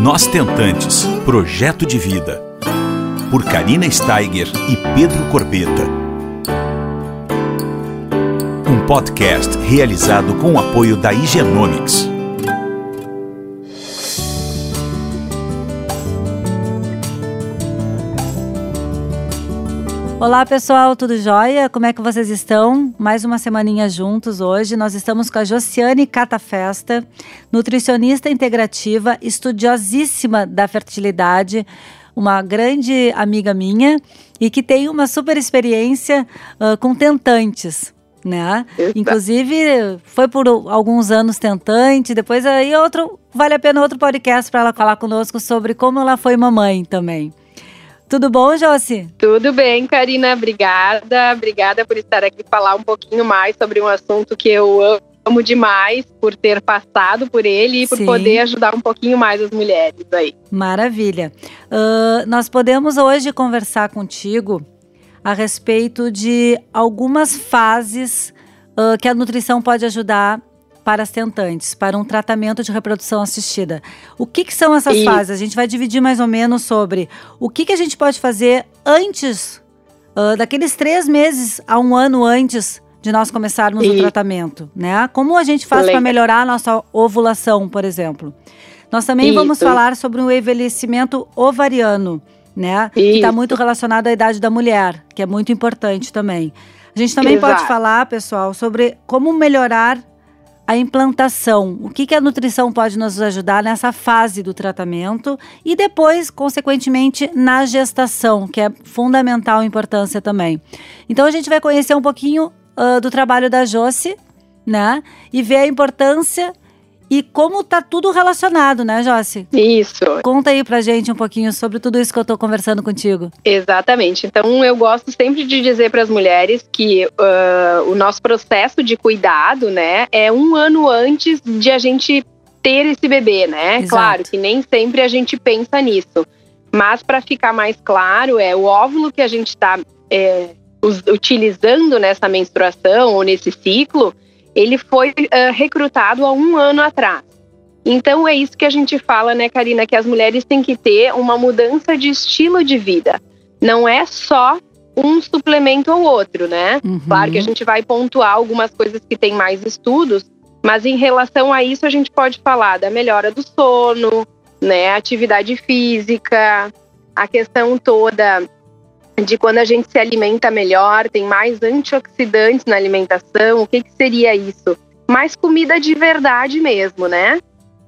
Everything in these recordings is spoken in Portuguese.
Nós Tentantes Projeto de Vida. Por Karina Steiger e Pedro Corbeta. Um podcast realizado com o apoio da Higienomics. Olá pessoal, tudo jóia? Como é que vocês estão? Mais uma semaninha juntos hoje. Nós estamos com a Josiane Catafesta, nutricionista integrativa, estudiosíssima da fertilidade, uma grande amiga minha e que tem uma super experiência uh, com tentantes. Né? Inclusive, foi por alguns anos tentante, depois aí outro, vale a pena outro podcast para ela falar conosco sobre como ela foi mamãe também. Tudo bom, Josi? Tudo bem, Karina. Obrigada. Obrigada por estar aqui falar um pouquinho mais sobre um assunto que eu amo demais por ter passado por ele e por Sim. poder ajudar um pouquinho mais as mulheres aí. Maravilha. Uh, nós podemos hoje conversar contigo a respeito de algumas fases uh, que a nutrição pode ajudar para as tentantes, para um tratamento de reprodução assistida. O que, que são essas e... fases? A gente vai dividir mais ou menos sobre o que, que a gente pode fazer antes, uh, daqueles três meses a um ano antes de nós começarmos e... o tratamento, né? Como a gente faz para melhorar a nossa ovulação, por exemplo. Nós também Isso. vamos falar sobre o envelhecimento ovariano, né? Isso. Que está muito relacionado à idade da mulher, que é muito importante também. A gente também Exato. pode falar, pessoal, sobre como melhorar a implantação, o que, que a nutrição pode nos ajudar nessa fase do tratamento e depois, consequentemente, na gestação, que é fundamental importância também. Então a gente vai conhecer um pouquinho uh, do trabalho da Josi, né? E ver a importância e como tá tudo relacionado, né, Jossi? Isso. Conta aí pra gente um pouquinho sobre tudo isso que eu tô conversando contigo. Exatamente. Então, eu gosto sempre de dizer para as mulheres que uh, o nosso processo de cuidado, né, é um ano antes de a gente ter esse bebê, né? Exato. Claro que nem sempre a gente pensa nisso. Mas para ficar mais claro, é o óvulo que a gente está é, utilizando nessa menstruação ou nesse ciclo, ele foi uh, recrutado há um ano atrás. Então é isso que a gente fala, né, Karina, que as mulheres têm que ter uma mudança de estilo de vida. Não é só um suplemento ou outro, né? Uhum. Claro que a gente vai pontuar algumas coisas que têm mais estudos, mas em relação a isso a gente pode falar da melhora do sono, né, atividade física, a questão toda de quando a gente se alimenta melhor, tem mais antioxidantes na alimentação, o que, que seria isso? Mais comida de verdade mesmo, né?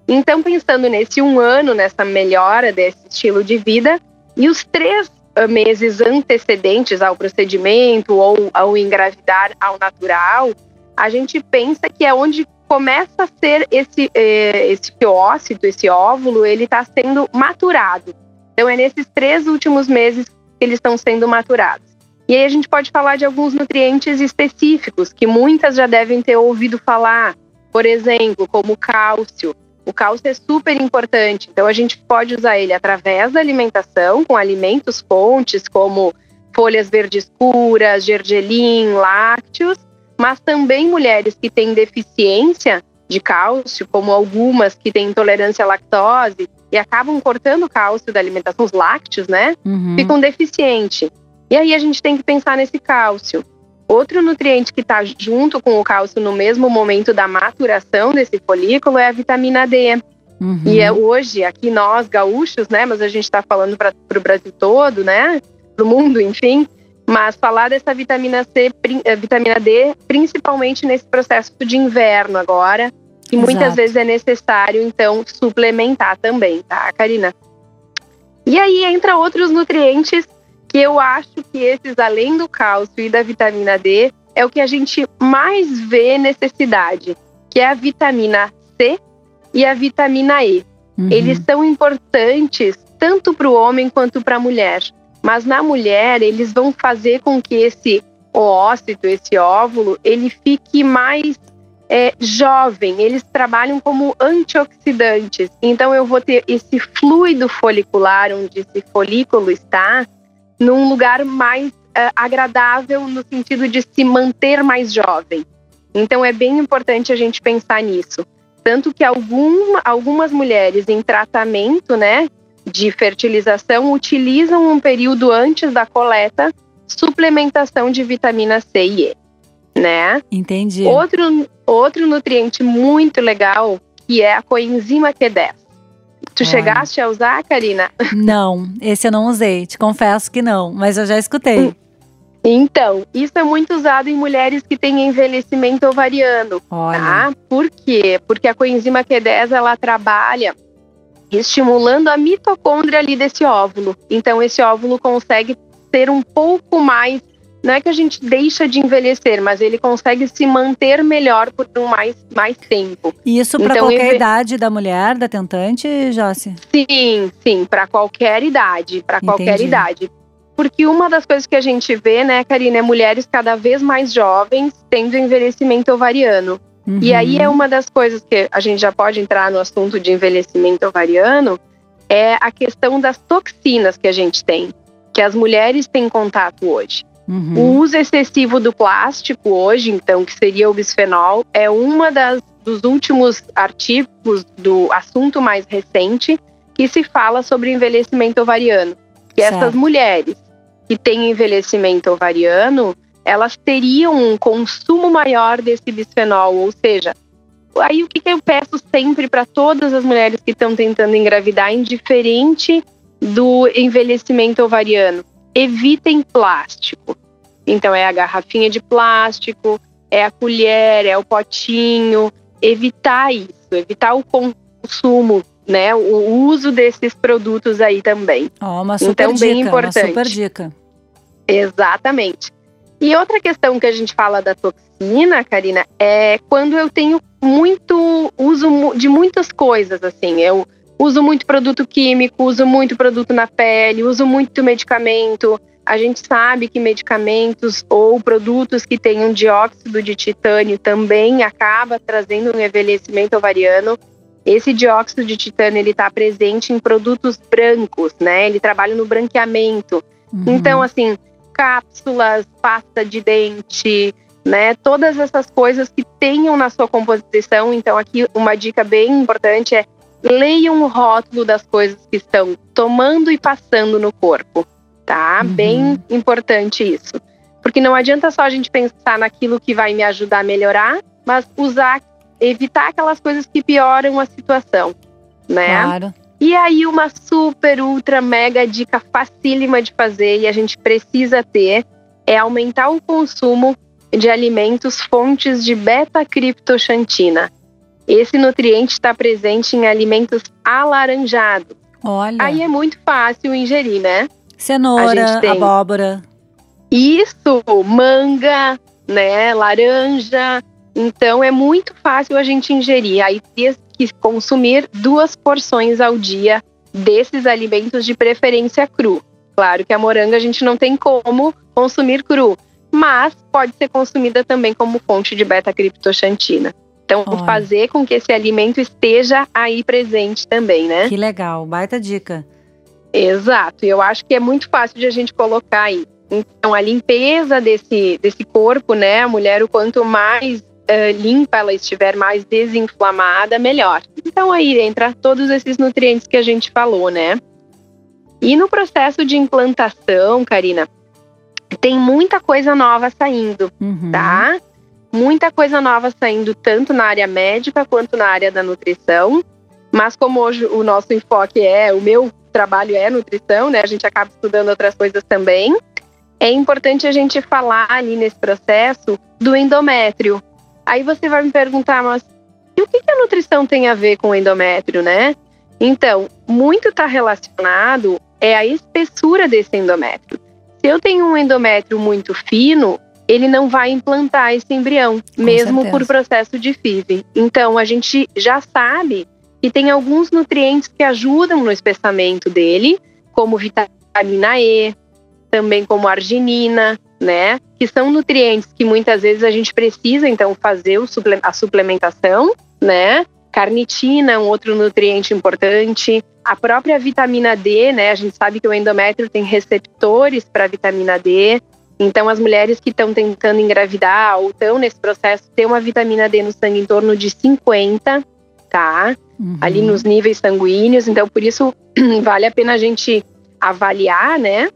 Então, pensando nesse um ano, nessa melhora desse estilo de vida, e os três ah, meses antecedentes ao procedimento ou ao engravidar ao natural, a gente pensa que é onde começa a ser esse, eh, esse ócito, esse óvulo, ele está sendo maturado. Então, é nesses três últimos meses eles estão sendo maturados. E aí a gente pode falar de alguns nutrientes específicos que muitas já devem ter ouvido falar, por exemplo, como cálcio. O cálcio é super importante, então a gente pode usar ele através da alimentação, com alimentos fontes como folhas verdes escuras, gergelim, lácteos, mas também mulheres que têm deficiência de cálcio, como algumas que têm intolerância à lactose, e acabam cortando o cálcio da alimentação, os lácteos, né? Uhum. Ficam deficientes. E aí a gente tem que pensar nesse cálcio. Outro nutriente que está junto com o cálcio no mesmo momento da maturação desse folículo é a vitamina D. Uhum. E é hoje, aqui nós, gaúchos, né? Mas a gente está falando para o Brasil todo, né? Para o mundo, enfim. Mas falar dessa vitamina C, eh, vitamina D, principalmente nesse processo de inverno agora, que muitas Exato. vezes é necessário, então, suplementar também, tá, Karina? E aí entra outros nutrientes que eu acho que esses, além do cálcio e da vitamina D, é o que a gente mais vê necessidade, que é a vitamina C e a vitamina E. Uhum. Eles são importantes tanto para o homem quanto para a mulher. Mas na mulher, eles vão fazer com que esse ócito, esse óvulo, ele fique mais é, jovem, eles trabalham como antioxidantes. Então eu vou ter esse fluido folicular, onde esse folículo está, num lugar mais é, agradável no sentido de se manter mais jovem. Então é bem importante a gente pensar nisso. Tanto que algum, algumas mulheres em tratamento, né, de fertilização utilizam um período antes da coleta suplementação de vitamina C e E, né? Entendi. Outro, outro nutriente muito legal que é a coenzima Q10. Tu Olha. chegaste a usar, Karina? Não, esse eu não usei. Te confesso que não, mas eu já escutei. Então, isso é muito usado em mulheres que têm envelhecimento ovariano, Olha. tá? Por quê? Porque a coenzima Q10 ela trabalha estimulando a mitocôndria ali desse óvulo. Então, esse óvulo consegue ser um pouco mais. Não é que a gente deixa de envelhecer, mas ele consegue se manter melhor por um mais, mais tempo. Isso para Então, qualquer idade da mulher, da tentante, Jossi? Sim, sim, para qualquer idade, para qualquer idade. Porque uma das coisas que a gente vê, né, Karina, é mulheres cada vez mais jovens tendo envelhecimento ovariano. E Uhum. aí é uma das coisas que a gente já pode entrar no assunto de envelhecimento ovariano, é a questão das toxinas que a gente tem, que as mulheres têm contato hoje. Uhum. O uso excessivo do plástico hoje, então, que seria o bisfenol, é uma das dos últimos artigos do assunto mais recente que se fala sobre envelhecimento ovariano. Que Certo. essas mulheres que têm envelhecimento ovariano, elas teriam um consumo maior desse bisfenol, ou seja, aí o que, que eu peço sempre para todas as mulheres que estão tentando engravidar, indiferente do envelhecimento ovariano, evitem plástico. Então é a garrafinha de plástico, é a colher, é o potinho, evitar isso, evitar o consumo, né, o uso desses produtos aí também. Ó, uma super Então, dica, bem uma importante. super dica. Exatamente. E outra questão que a gente fala da toxina, Karina, é quando eu tenho muito uso de muitas coisas, assim. Eu uso muito produto químico, uso muito produto na pele, uso muito medicamento. A gente sabe que medicamentos ou produtos que tenham dióxido de titânio também acaba trazendo um envelhecimento ovariano. Esse dióxido de titânio ele está presente em produtos brancos, né? Ele trabalha no branqueamento. Uhum. Então, assim, cápsulas, pasta de dente, né? Todas essas coisas que tenham na sua composição. Então, aqui uma dica bem importante é leiam o rótulo das coisas que estão tomando e passando no corpo, tá? Uhum. Bem importante isso. Porque não adianta só a gente pensar naquilo que vai me ajudar a melhorar, mas usar, evitar aquelas coisas que pioram a situação, né? Claro. E aí, uma super, ultra, mega dica facílima de fazer e a gente precisa ter é aumentar o consumo de alimentos fontes de beta-criptoxantina. Esse nutriente está presente em alimentos alaranjados. Olha. Aí é muito fácil ingerir, né? a Cenoura, gente tem- abóbora. Isso, manga, né, laranja. Então é muito fácil a gente ingerir. Aí que consumir duas porções ao dia desses alimentos de preferência cru. Claro que a moranga a gente não tem como consumir cru, mas pode ser consumida também como fonte de beta-criptoxantina. Então, Olha. fazer com que esse alimento esteja aí presente também, né? Que legal, baita dica. Exato, e eu acho que é muito fácil de a gente colocar aí. Então, a limpeza desse, desse corpo, né? A mulher, o quanto mais eh, limpa ela estiver, mais desinflamada, melhor. Então, aí entra todos esses nutrientes que a gente falou, né? E no processo de implantação, Karina, tem muita coisa nova saindo Uhum. tá? Muita coisa nova saindo tanto na área médica quanto na área da nutrição. Mas como hoje o nosso enfoque é, o meu trabalho é nutrição, né? A gente acaba estudando outras coisas também. É importante a gente falar ali nesse processo do endométrio. Aí você vai me perguntar, mas e o que, que a nutrição tem a ver com o endométrio, né? Então, muito está relacionado é a espessura desse endométrio. Se eu tenho um endométrio muito fino, ele não vai implantar esse embrião, mesmo certeza. por processo de FIV. Então, a gente já sabe que tem alguns nutrientes que ajudam no espessamento dele, como vitamina E, também como arginina, né? Que são nutrientes que muitas vezes a gente precisa, então, fazer o suple- a suplementação, né? Carnitina é um outro nutriente importante. A própria vitamina D, né? A gente sabe que o endométrio tem receptores para vitamina D. Então, as mulheres que estão tentando engravidar ou estão nesse processo, ter uma vitamina D no sangue em torno de 50 tá? Uhum. Ali nos níveis sanguíneos, então por isso vale a pena a gente avaliar, né?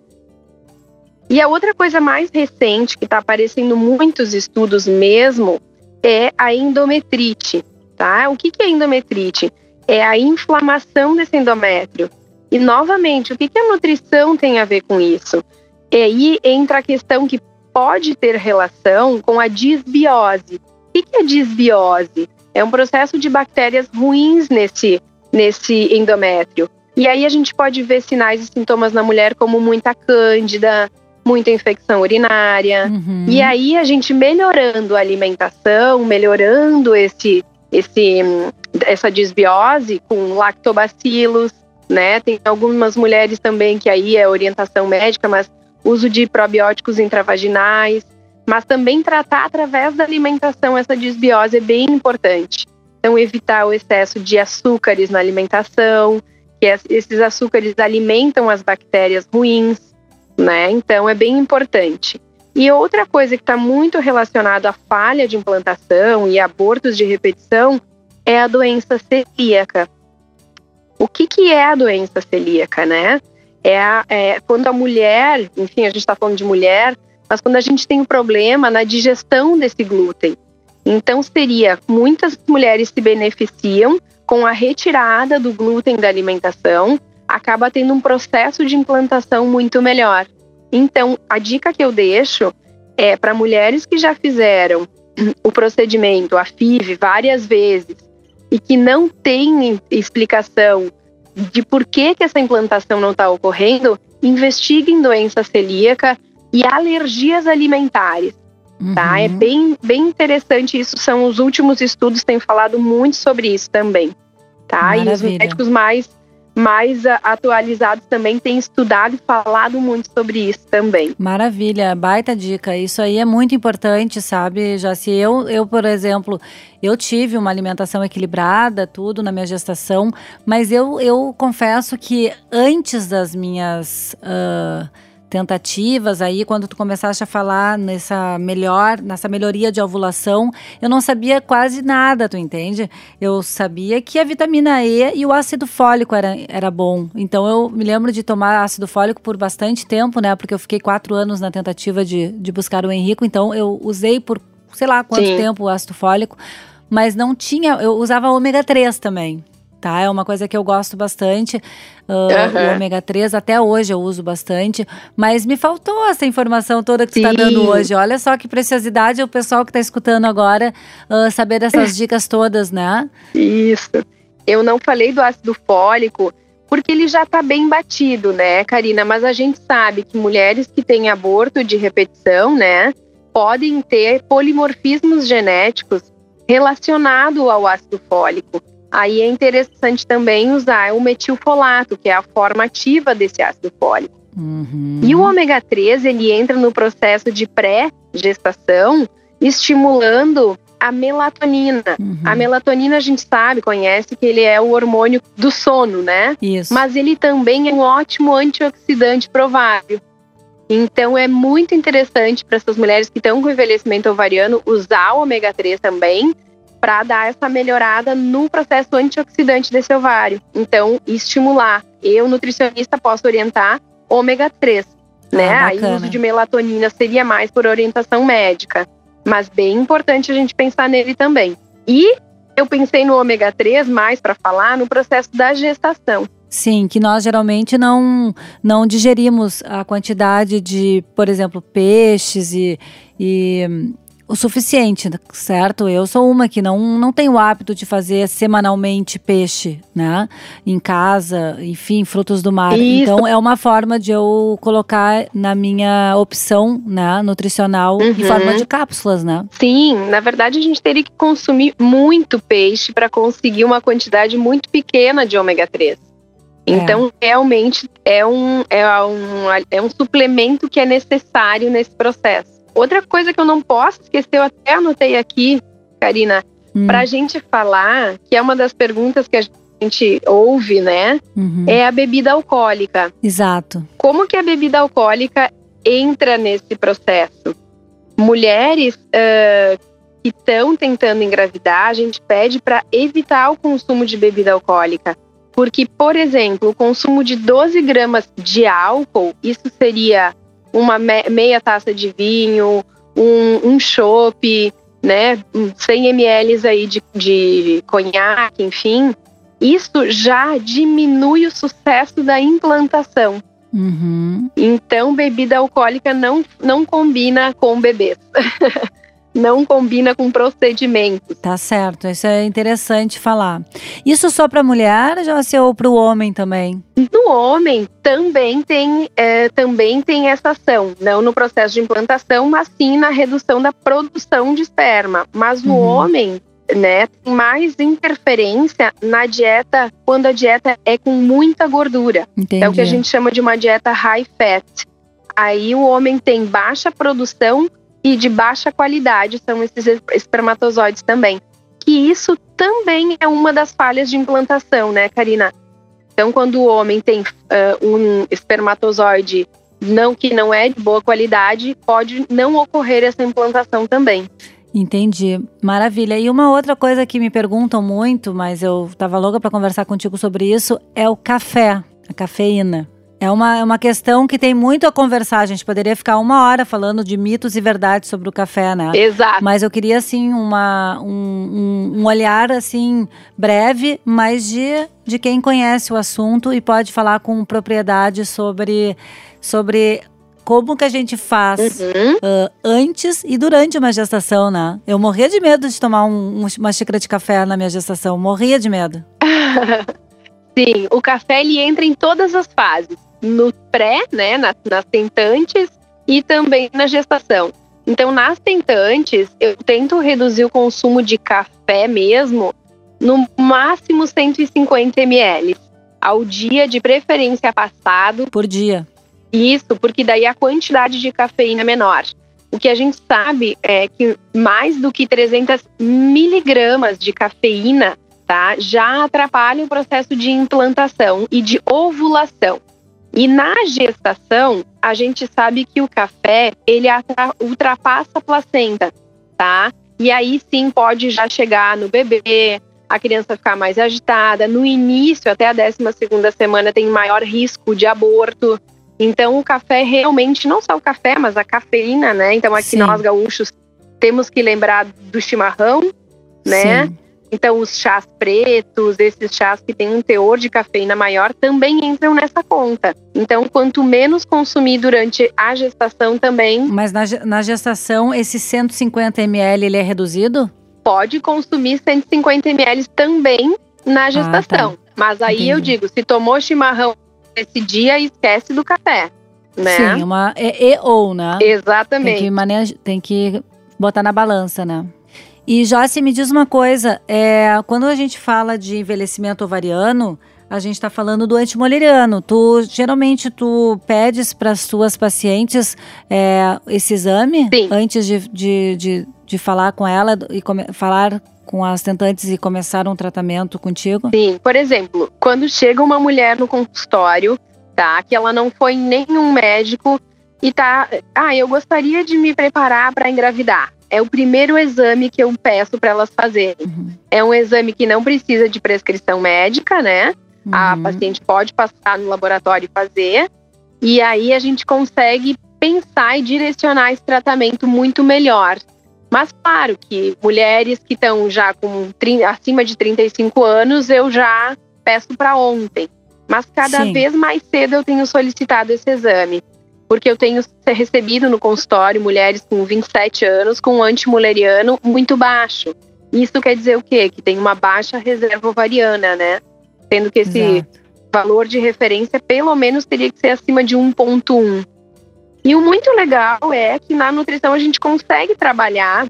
E a outra coisa mais recente que está aparecendo muitos estudos mesmo é a endometrite, tá? O que, que é endometrite? É a inflamação desse endométrio. E novamente, o que, que a nutrição tem a ver com isso? E aí entra a questão que pode ter relação com a disbiose. O que, que é disbiose? É um processo de bactérias ruins nesse, nesse endométrio. E aí a gente pode ver sinais e sintomas na mulher como muita cândida, muita infecção urinária. Uhum. E aí a gente melhorando a alimentação, melhorando esse, esse, essa disbiose com lactobacilos, né? Tem algumas mulheres também que aí é orientação médica, mas uso de probióticos intravaginais, mas também tratar através da alimentação essa disbiose é bem importante. Então evitar o excesso de açúcares na alimentação, que esses açúcares alimentam as bactérias ruins né? Então é bem importante. E outra coisa que está muito relacionada à falha de implantação e abortos de repetição é a doença celíaca. O que, que é a doença celíaca, né? É, a, é quando a mulher, enfim, a gente está falando de mulher, mas quando a gente tem um problema na digestão desse glúten. Então seria, muitas mulheres se beneficiam com a retirada do glúten da alimentação, acaba tendo um processo de implantação muito melhor. Então, a dica que eu deixo é para mulheres que já fizeram o procedimento, a FIV, várias vezes e que não tem explicação de por que, que essa implantação não está ocorrendo, investiguem doença celíaca e alergias alimentares. Uhum. Tá? É uhum. bem, bem interessante isso. São os últimos estudos têm falado muito sobre isso também. Tá? Maravilha. E os médicos mais mais atualizados também têm estudado e falado muito sobre isso também. Maravilha, baita dica. Isso aí é muito importante, sabe? Já se eu, eu, por exemplo, eu tive uma alimentação equilibrada, tudo na minha gestação, mas eu, eu confesso que antes das minhas. Uh, tentativas aí quando tu começaste a falar nessa melhor, nessa melhoria de ovulação, eu não sabia quase nada, tu entende? Eu sabia que a vitamina E e o ácido fólico era, era bom. Então eu me lembro de tomar ácido fólico por bastante tempo, né? Porque eu fiquei quatro anos na tentativa de, de buscar o Henrico, então eu usei por sei lá quanto Sim. tempo o ácido fólico, mas não tinha, eu usava ômega 3 também tá? É uma coisa que eu gosto bastante. Uh, uhum. O ômega 3, até hoje eu uso bastante. Mas me faltou essa informação toda que Sim. tu tá dando hoje. Olha só que preciosidade o pessoal que tá escutando agora uh, saber dessas dicas todas, né? Isso. Eu não falei do ácido fólico porque ele já está bem batido, né, Karina? Mas a gente sabe que mulheres que têm aborto de repetição, né, podem ter polimorfismos genéticos relacionados ao ácido fólico. Aí é interessante também usar o metilfolato, que é a forma ativa desse ácido fólico. Uhum. E o ômega 3, ele entra no processo de pré-gestação, estimulando a melatonina. Uhum. A melatonina a gente sabe, conhece que ele é o hormônio do sono, né? Isso. Mas ele também é um ótimo antioxidante provável. Então é muito interessante para essas mulheres que estão com envelhecimento ovariano usar o ômega 3 também, para dar essa melhorada no processo antioxidante desse ovário. Então, estimular. Eu, nutricionista, posso orientar ômega 3, né? Ah, Aí o uso de melatonina seria mais por orientação médica. Mas bem importante a gente pensar nele também. E eu pensei no ômega 3 mais para falar no processo da gestação. Sim, que nós geralmente não, não digerimos a quantidade de, por exemplo, peixes e, e o suficiente, certo? Eu sou uma que não, não tem o hábito de fazer semanalmente peixe, né? Em casa, enfim, frutos do mar. Isso. Então é uma forma de eu colocar na minha opção, né, nutricional uhum. em forma de cápsulas, né? Sim, na verdade a gente teria que consumir muito peixe para conseguir uma quantidade muito pequena de ômega 3. É. Então, é. realmente é um, é, um, é um suplemento que é necessário nesse processo. Outra coisa que eu não posso esquecer, eu até anotei aqui, Karina, hum. para a gente falar, que é uma das perguntas que a gente ouve, né? Uhum. É a bebida alcoólica. Exato. Como que a bebida alcoólica entra nesse processo? Mulheres uh, que estão tentando engravidar, a gente pede para evitar o consumo de bebida alcoólica. Porque, por exemplo, o consumo de 12 gramas de álcool, isso seria uma meia taça de vinho, um, um chopp, né, 100 ml aí de, de conhaque, enfim, isso já diminui o sucesso da implantação. Uhum. Então, bebida alcoólica não, não combina com bebês. não combina com procedimentos. Tá certo, isso é interessante falar. Isso só para mulher já ou para o homem também? No homem também tem, é, também tem essa ação, não no processo de implantação, mas sim na redução da produção de esperma. Mas no uhum. homem né, tem mais interferência na dieta quando a dieta é com muita gordura. Entendi. É o que a gente chama de uma dieta high fat. Aí o homem tem baixa produção e de baixa qualidade, são esses espermatozoides também. Que isso também é uma das falhas de implantação, né, Karina? Então, quando o homem tem uh, um espermatozoide não que não é de boa qualidade, pode não ocorrer essa implantação também. Entendi. Maravilha. E uma outra coisa que me perguntam muito, mas eu estava louca para conversar contigo sobre isso, é o café, a cafeína. É uma, é uma questão que tem muito a conversar. A gente poderia ficar uma hora falando de mitos e verdades sobre o café, né? Exato. Mas eu queria, assim, uma, um, um, um olhar, assim, breve, mas de, de quem conhece o assunto e pode falar com propriedade sobre, sobre como que a gente faz uhum. uh, antes e durante uma gestação, né? Eu morria de medo de tomar um, uma xícara de café na minha gestação, morria de medo. Sim, o café ele entra em todas as fases, no pré, né, nas, nas tentantes e também na gestação. Então, nas tentantes, eu tento reduzir o consumo de café mesmo no máximo 150 ml ao dia, de preferência passado. Por dia. Isso, porque daí a quantidade de cafeína é menor. O que a gente sabe é que mais do que 300 miligramas de cafeína tá, já atrapalha o processo de implantação e de ovulação. E na gestação, a gente sabe que o café ele ultrapassa a placenta, tá? E aí sim pode já chegar no bebê, a criança ficar mais agitada. No início, até a 12 segunda semana, tem maior risco de aborto. Então, o café realmente, não só o café, mas a cafeína, né? Então, aqui Sim. nós gaúchos temos que lembrar do chimarrão, né? Sim. Então, os chás pretos, esses chás que têm um teor de cafeína maior, também entram nessa conta. Então, quanto menos consumir durante a gestação também. Mas na, na gestação, esse 150 ml ele é reduzido? Pode consumir 150 ml também na gestação. Ah, tá. Mas aí Entendi. eu digo, se tomou chimarrão esse dia e esquece do café, né? Sim, uma é e ou, né? Exatamente. Tem que, maneja, tem que botar na balança, né? E Joyce, me diz uma coisa, é, quando a gente fala de envelhecimento ovariano, a gente está falando do antimoleriano. Tu geralmente tu pedes para as tuas pacientes é, esse exame Sim. antes de, de, de, de, falar com ela e falar com as tentantes e começar um tratamento contigo? Sim, por exemplo, quando chega uma mulher no consultório, tá, que ela não foi nenhum médico e tá, ah, eu gostaria de me preparar para engravidar. É o primeiro exame que eu peço para elas fazerem. Uhum. É um exame que não precisa de prescrição médica, né? Uhum. A paciente pode passar no laboratório e fazer. E aí a gente consegue pensar e direcionar esse tratamento muito melhor. Mas claro que mulheres que estão já com acima de 35 anos, eu já peço para ontem. Mas cada Sim. vez mais cedo eu tenho solicitado esse exame. Porque eu tenho recebido no consultório mulheres com 27 anos com um antimuleriano muito baixo. Isso quer dizer o quê? Que tem uma baixa reserva ovariana, né? Sendo que esse Exato. valor de referência pelo menos teria que ser acima de 1,1. E o muito legal é que na nutrição a gente consegue trabalhar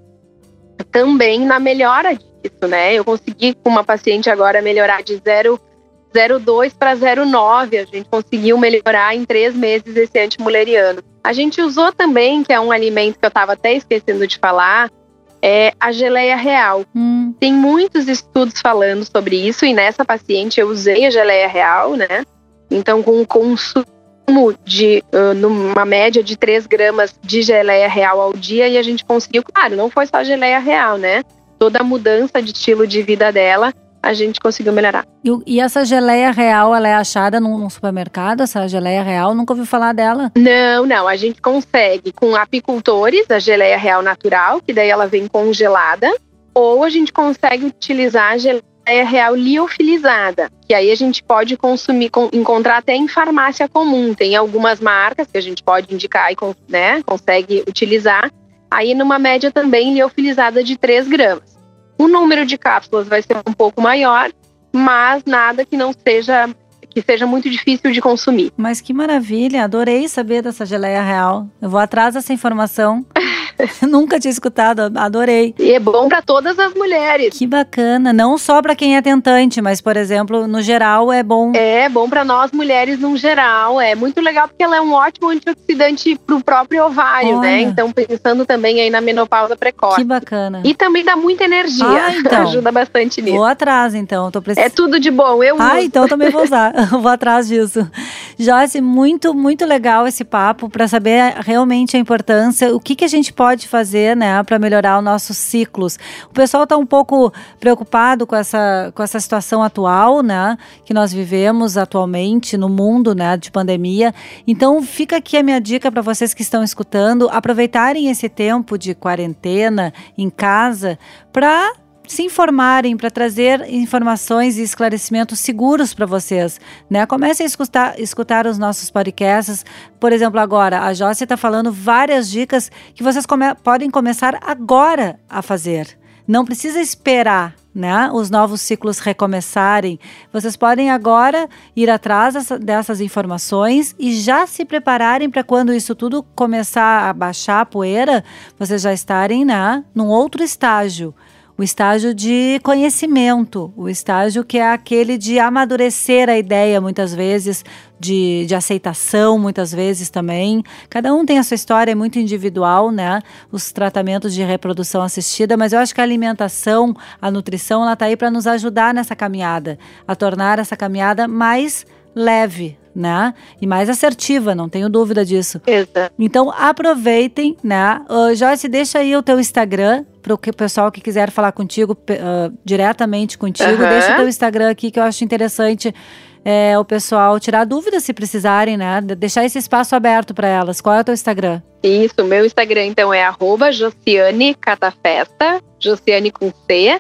também na melhora disso, né? Eu consegui com uma paciente agora melhorar de 0,02 para 0,9. A gente conseguiu melhorar em três meses esse antimuleriano. A gente usou também, que é um alimento que eu estava até esquecendo de falar, é a geleia real. Hum. Tem muitos estudos falando sobre isso e nessa paciente eu usei a geleia real, né? Então, com o consumo de uh, numa média de 3 gramas de geleia real ao dia e a gente conseguiu, claro, não foi só geleia real, né? Toda a mudança de estilo de vida dela, a gente conseguiu melhorar. E, e essa geleia real, ela é achada num, num, supermercado? Essa geleia real, nunca ouviu falar dela? Não, não. A gente consegue com apicultores a geleia real natural, que daí ela vem congelada, ou a gente consegue utilizar a geleia real liofilizada, que aí a gente pode consumir, com, encontrar até em farmácia comum. Tem algumas marcas que a gente pode indicar e né, consegue utilizar. Aí numa média também liofilizada de 3 gramas. O número de cápsulas vai ser um pouco maior, mas nada que não seja que seja muito difícil de consumir. Mas que maravilha, adorei saber dessa geleia real. Eu vou atrás dessa informação. Nunca tinha escutado, adorei. E é bom para todas as mulheres. Que bacana, não só para quem é tentante, mas por exemplo, no geral é bom. É bom para nós mulheres no geral, é muito legal porque ela é um ótimo antioxidante pro próprio ovário, né? Olha. né? Então pensando também aí na menopausa precoce. Que bacana. E também dá muita energia. Ah, então. Ajuda bastante nisso. Vou atrás então, tô precisando. É tudo de bom, eu Ah, uso. então também vou usar. vou atrás disso. Joyce, muito muito legal esse papo para saber realmente a importância, o que que a gente pode pode fazer, né, para melhorar os nossos ciclos. O pessoal está um pouco preocupado com essa, com essa situação atual, né, que nós vivemos atualmente no mundo, né, de pandemia. Então, fica aqui a minha dica para vocês que estão escutando, aproveitarem esse tempo de quarentena em casa para se informarem, para trazer informações e esclarecimentos seguros para vocês. Né? Comecem a escutar, escutar os nossos podcasts. Por exemplo, agora, a Jócia está falando várias dicas que vocês come podem começar agora a fazer. Não precisa esperar né, os novos ciclos recomeçarem. Vocês podem agora ir atrás dessa, dessas informações e já se prepararem para quando isso tudo começar a baixar a poeira, vocês já estarem né, num outro estágio o estágio de conhecimento, o estágio que é aquele de amadurecer a ideia, muitas vezes, de, de aceitação, muitas vezes também. Cada um tem a sua história, é muito individual, né? Os tratamentos de reprodução assistida, mas eu acho que a alimentação, a nutrição, ela está aí para nos ajudar nessa caminhada, a tornar essa caminhada mais leve, né? E mais assertiva, não tenho dúvida disso. Exato. Então aproveitem, né? Uh, Joyce, deixa aí o teu Instagram para o pessoal que quiser falar contigo uh, diretamente contigo. Uhum. Deixa o teu Instagram aqui que eu acho interessante. É, o pessoal tirar dúvidas se precisarem, né? Deixar esse espaço aberto para elas. Qual é o teu Instagram? Isso, meu Instagram então é arroba Josiane Catafesta, Josiane com C.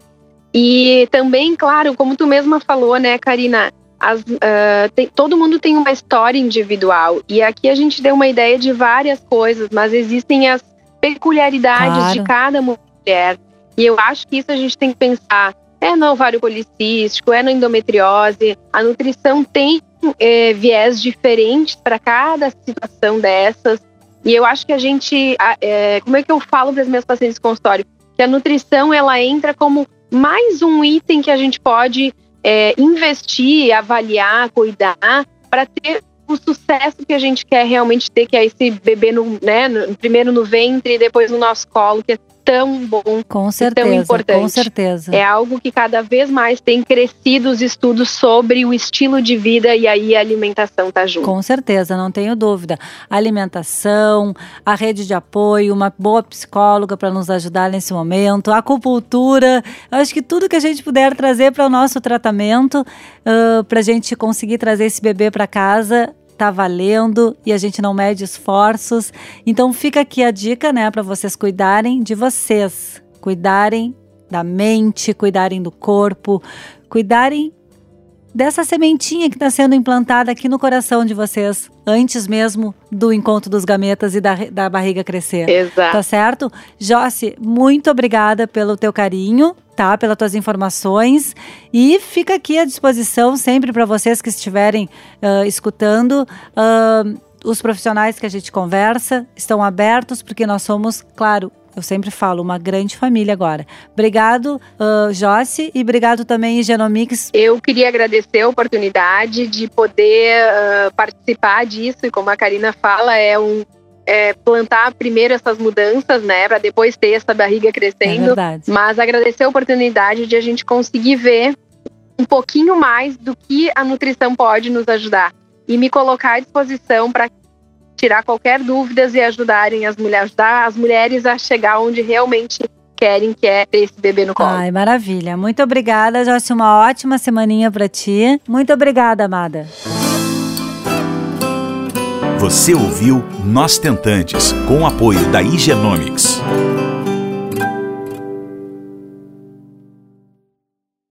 E também, claro, como tu mesma falou, né, Karina, as, uh, tem, todo mundo tem uma história individual. E aqui a gente deu uma ideia de várias coisas, mas existem as peculiaridades claro. de cada mulher. E eu acho que isso a gente tem que pensar. É no ovário policístico, é na endometriose. A nutrição tem é, viés diferentes para cada situação dessas. E eu acho que a gente. É, como é que eu falo para as minhas pacientes de consultório? Que a nutrição ela entra como mais um item que a gente pode é, investir, avaliar, cuidar, para ter o sucesso que a gente quer realmente ter, que é esse bebê no, né, no, primeiro no ventre e depois no nosso colo, que é tão bom com certeza, tão importante. Com certeza. É algo que cada vez mais tem crescido os estudos sobre o estilo de vida e aí a alimentação tá junto. Com certeza, não tenho dúvida. alimentação, a rede de apoio, uma boa psicóloga para nos ajudar nesse momento, a acupuntura, acho que tudo que a gente puder trazer para o nosso tratamento, uh, para a gente conseguir trazer esse bebê para casa, tá valendo e a gente não mede esforços. Então fica aqui a dica, né, para vocês cuidarem de vocês, cuidarem da mente, cuidarem do corpo, cuidarem dessa sementinha que está sendo implantada aqui no coração de vocês, antes mesmo do encontro dos gametas e da, da barriga crescer. Exato. Tá certo? Josse, muito obrigada pelo teu carinho, tá? Pelas tuas informações. E fica aqui à disposição sempre para vocês que estiverem uh, escutando. Uh, os profissionais que a gente conversa estão abertos, porque nós somos, claro, eu sempre falo, uma grande família agora. Obrigado, uh, e obrigado também, Genomics. Eu queria agradecer a oportunidade de poder uh, participar disso, e como a Karina fala, é um é, plantar primeiro essas mudanças, né, para depois ter essa barriga crescendo. É verdade. Mas agradecer a oportunidade de a gente conseguir ver um pouquinho mais do que a nutrição pode nos ajudar. e me colocar à disposição para tirar qualquer dúvidas e ajudarem as mulheres, ajudar as mulheres a chegar onde realmente querem, que é ter esse bebê no colo. Ai, maravilha. Muito obrigada, Joyce. Uma ótima semaninha para ti. Muito obrigada, amada. Você ouviu Nós Tentantes, com o apoio da Igenomics.